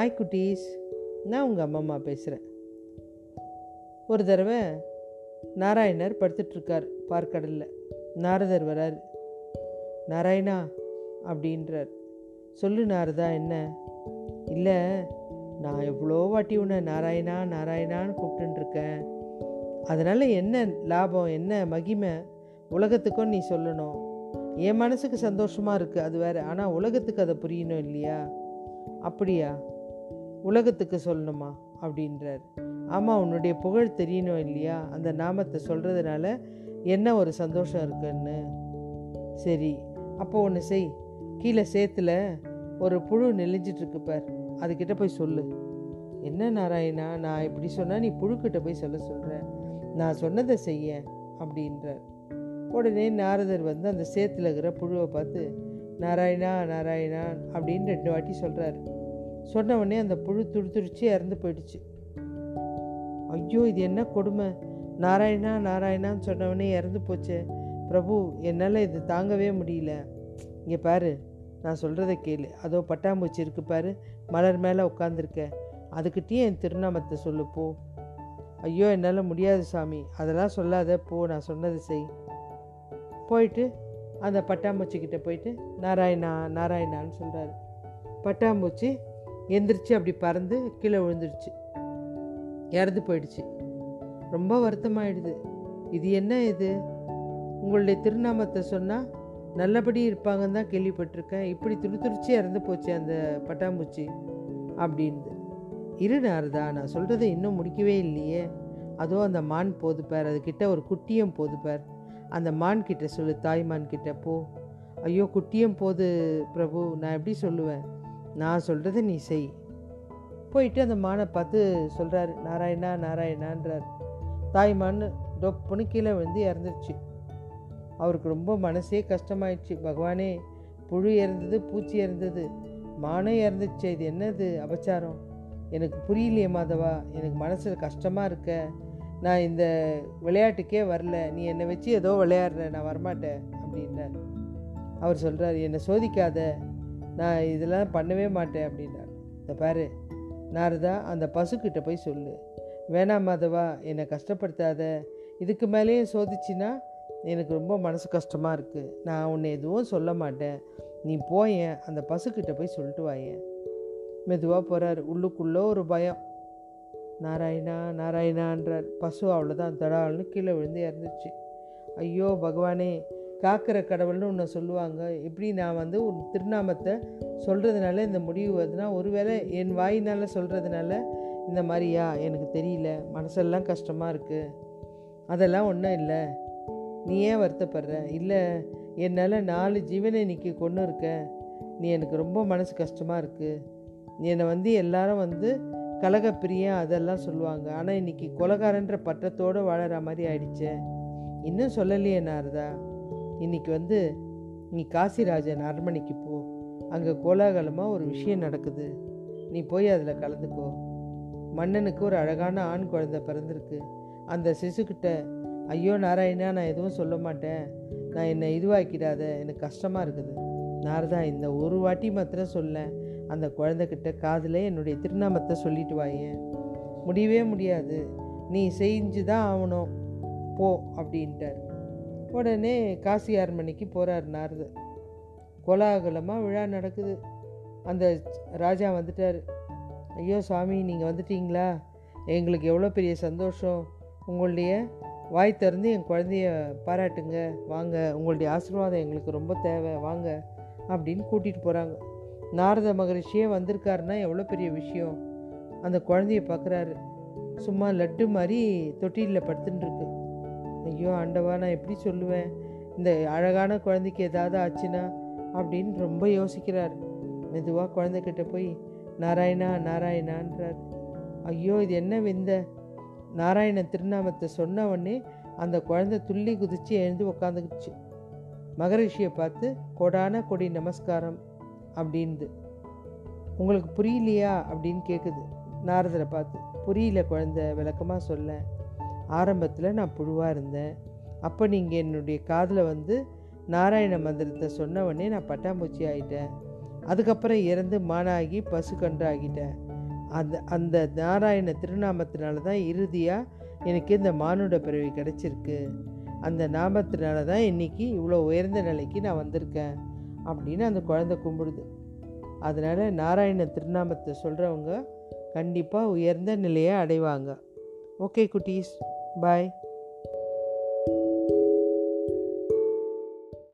Hi குட்டீஸ். நான் உங்கள் அம்மா அம்மா பேசுகிறேன் ஒரு தடவை நாராயணர் படுத்துட்ருக்கார் பார்க்கடலில். நாரதர் வரார். நாராயணா அப்படின்றார். சொல்லு நாரதா என்ன? இல்லை நான் எவ்வளோ வாட்டி உன்னை நாராயணா நாராயணான்னு கூப்பிட்டுருக்கேன் அதனால் என்ன லாபம் என்ன மகிமை? உலகத்துக்கும் நீ சொல்லணும். என் மனசுக்கு சந்தோஷமாக இருக்குது அது வேறு. ஆனால் உலகத்துக்கு அதை புரியணும் இல்லையா? அப்படியா? உலகத்துக்கு சொல்லணுமா? அப்படின்றார். ஆமாம் உன்னுடைய புகழ் தெரியணும் இல்லையா? அந்த நாமத்தை சொல்கிறதுனால என்ன ஒரு சந்தோஷம் இருக்குன்னு. சரி அப்போ ஒன்று செய். கீழே சேத்துல ஒரு புழு நெளிஞ்சிட்ருக்கு பார். அதுக்கிட்ட போய் சொல்லு. என்ன நாராயணா நான் இப்படி சொன்னால் நீ புழுக்கிட்ட போய் சொல்ல சொல்கிறேன் நான் சொன்னதை செய்ய அப்படின்றார். உடனே நாரதர் வந்து அந்த சேத்துல இருக்கிற புழுவை பார்த்து நாராயணா நாராயணா அப்படின்னு ரெண்டு வாட்டி சொல்கிறாரு சொன்ன உடனே அந்த புழு துடித்துடிச்சு இறந்து போயிடுச்சு. ஐயோ இது என்ன கொடுமை? நாராயணா நாராயணான்னு சொன்னவனே இறந்து போச்சு. பிரபு என்னால் இது தாங்கவே முடியல. இங்கே பாரு நான் சொல்கிறத கேளு. அதோ பட்டாம்பூச்சி இருக்கு பாரு மலர் மேலே உட்காந்துருக்க அதுக்கிட்டேயும் என் திருநாமத்தை சொல்லு போ. ஐயோ என்னால் முடியாது சாமி. அதெல்லாம் சொல்லாத போ நான் சொன்னது செய். போயிட்டு அந்த பட்டாம்பூச்சிக்கிட்ட போயிட்டு நாராயணா நாராயணான்னு சொல்கிறாரு பட்டாம்பூச்சி எந்திரிச்சு அப்படி பறந்து கீழே விழுந்துடுச்சு இறந்து போயிடுச்சு. ரொம்ப வருத்தமாயிடுது. இது என்ன இது? உங்களுடைய திருநாமத்தை சொன்னால் நல்லபடி இருப்பாங்கன்னு தான் கேள்விப்பட்டிருக்கேன். இப்படி துடித்துடிச்சு இறந்து போச்சு அந்த பட்டாம்பூச்சி அப்படின்னு இரு நாரதா நான் சொல்கிறத இன்னும் முடிக்கவே இல்லையே. அதோ அந்த மான் போது பார். அதுக்கிட்ட ஒரு குட்டியும் போது பார். அந்த மான் கிட்ட சொல்லு தாய்மான் கிட்ட போ. ஐயோ குட்டியும் போது பிரபு நான் எப்படி சொல்லுவேன்? நான் சொல்கிறத நீ செய். போயிட்டு அந்த மானை பார்த்து சொல்கிறாரு நாராயணா நாராயணான்றார். தாய்மான்னு டொப்புன்னு கீழே விழுந்து இறந்துருச்சு. அவருக்கு ரொம்ப மனசே கஷ்டமாயிடுச்சு. பகவானே புழு இறந்தது பூச்சி இறந்தது மானம் இறந்துச்சு இது என்னது அபச்சாரம்? எனக்கு புரியலையே மாதவா எனக்கு மனசில் கஷ்டமாக இருக்க. நான் இந்த விளையாட்டுக்கே வரல. நீ என்னை வச்சு ஏதோ விளையாடுற நான் வரமாட்டேன். அப்படின்னார். அவர் சொல்கிறார் என்னை சோதிக்காத நான் இதெல்லாம் பண்ணவே மாட்டேன் அப்படின்னார் இந்த பாரு நாரதா அந்த பசுக்கிட்ட போய் சொல்லு. வேணாம் மாதவா என்னை கஷ்டப்படுத்தாத. இதுக்கு மேலேயும் சோதிச்சின்னா எனக்கு ரொம்ப மனசு கஷ்டமாக இருக்குது நான் உன்னை எதுவும் சொல்ல மாட்டேன். நீ போயேன் அந்த பசுக்கிட்ட போய் சொல்லிட்டு வாயேன் மெதுவாக போகிறார் உள்ளுக்குள்ளே ஒரு பயம். நாராயணா நாராயணான்றார். பசு அவ்வளோதான் தடால்னு கீழே விழுந்து இறந்துச்சு ஐயோ பகவானே காக்கிற கடவுள்னு ஒன்று சொல்லுவாங்க. எப்படி நான் வந்து ஒரு திருநாமத்தை சொல்கிறதுனால இந்த முடிவு வருதுன்னா ஒருவேளை என் வாயினால் சொல்கிறதுனால இந்த மாதிரியா? எனக்கு தெரியல. மனசெல்லாம் கஷ்டமாக இருக்குது அதெல்லாம் ஒன்றும் இல்லை. நீ ஏன் வருத்தப்படுற? இல்லை என்னால் நாலு ஜீவனை இன்னைக்கு கொண்டு இருக்க. நீ எனக்கு ரொம்ப மனசு கஷ்டமாக இருக்குது என்னை வந்து எல்லாரும் வந்து கலகப்பிரியம் அதெல்லாம் சொல்லுவாங்க. ஆனால் இன்றைக்கி கொலகாரன்ற பட்டத்தோடு வாழற மாதிரி ஆயிடுச்சே. இன்னும் சொல்லலையே நாரதா. இன்றைக்கி வந்து நீ காசிராஜன் அரண்மனைக்கு போ. அங்கே கோலாகலமாக ஒரு விஷயம் நடக்குது. நீ போய் அதில் கலந்துக்கோ. மன்னனுக்கு ஒரு அழகான ஆண் குழந்தை பிறந்திருக்கு. அந்த சிசுக்கிட்ட ஐயோ நாராயணா நான் எதுவும் சொல்ல மாட்டேன். நான் என்னை இதுவாக்கிடாத. எனக்கு கஷ்டமாக இருக்குது. நாரதா இந்த ஒரு வாட்டி மாத்திரம் சொல்ல அந்த குழந்தைக்கிட்ட காதில் என்னுடைய திருநாமத்தை சொல்லிட்டு வாயேன் முடியவே முடியாது. நீ செஞ்சு தான் ஆகணும். போ அப்படின்ட்டார். உடனே காசி அரண்மனைக்கு போகிறார் நாரது கோலாகலமாக விழா நடக்குது. அந்த ராஜா வந்துட்டார். ஐயோ சாமி நீங்கள் வந்துட்டீங்களா? எங்களுக்கு எவ்வளோ பெரிய சந்தோஷம். உங்களுடைய வாய் திறந்து என் குழந்தைய பாராட்டுங்க. வாங்க உங்களுடைய ஆசீர்வாதம் எங்களுக்கு ரொம்ப தேவை. வாங்க அப்படின்னு கூட்டிகிட்டு போகிறாங்க நாரத மகரிஷியே வந்திருக்காருன்னா எவ்வளோ பெரிய விஷயம். அந்த குழந்தைய பார்க்குறாரு சும்மா லட்டு மாதிரி தொட்டிலில் படுத்துட்டுருக்கு ஐயோ ஆண்டவா நான் எப்படி சொல்லுவேன்? இந்த அழகான குழந்தைக்கு ஏதாவது ஆச்சுன்னா அப்படின்னு ரொம்ப யோசிக்கிறார். மெதுவாக குழந்தைகிட்ட போய் நாராயணா நாராயணான்றார். ஐயோ இது என்ன விந்த? நாராயண திருநாமத்தை சொன்ன உடனே அந்த குழந்தை துள்ளி குதித்து எழுந்து உக்காந்துக்குச்சு. மகரிஷியை பார்த்து கொடான கொடி நமஸ்காரம் அப்படின்து உங்களுக்கு புரியலையா? அப்படின்னு கேட்குது நாரதரை பார்த்து புரியல குழந்தை விளக்கமாக சொல்ல ஆரம்பத்தில் நான் புழுவாக இருந்தேன். அப்போ நீங்கள் என்னுடைய காதில் வந்து நாராயண மந்திரத்தை சொன்ன உடனே நான் பட்டாம்பூச்சி ஆகிட்டேன் அதுக்கப்புறம் இறந்து மானாகி பசு கன்று ஆகிட்டேன் அந்த அந்த நாராயண திருநாமத்தினால தான் இறுதியாக எனக்கு இந்த மானுட பிறவி கிடச்சிருக்கு. அந்த நாமத்தினால தான் இன்றைக்கி இவ்வளோ உயர்ந்த நிலைக்கு நான் வந்திருக்கேன் அப்படின்னு அந்த குழந்தை கும்பிடுது. அதனால் நாராயண திருநாமத்தை சொல்கிறவங்க கண்டிப்பாக உயர்ந்த நிலையை அடைவாங்க. ஓகே குட்டீஸ். பாய்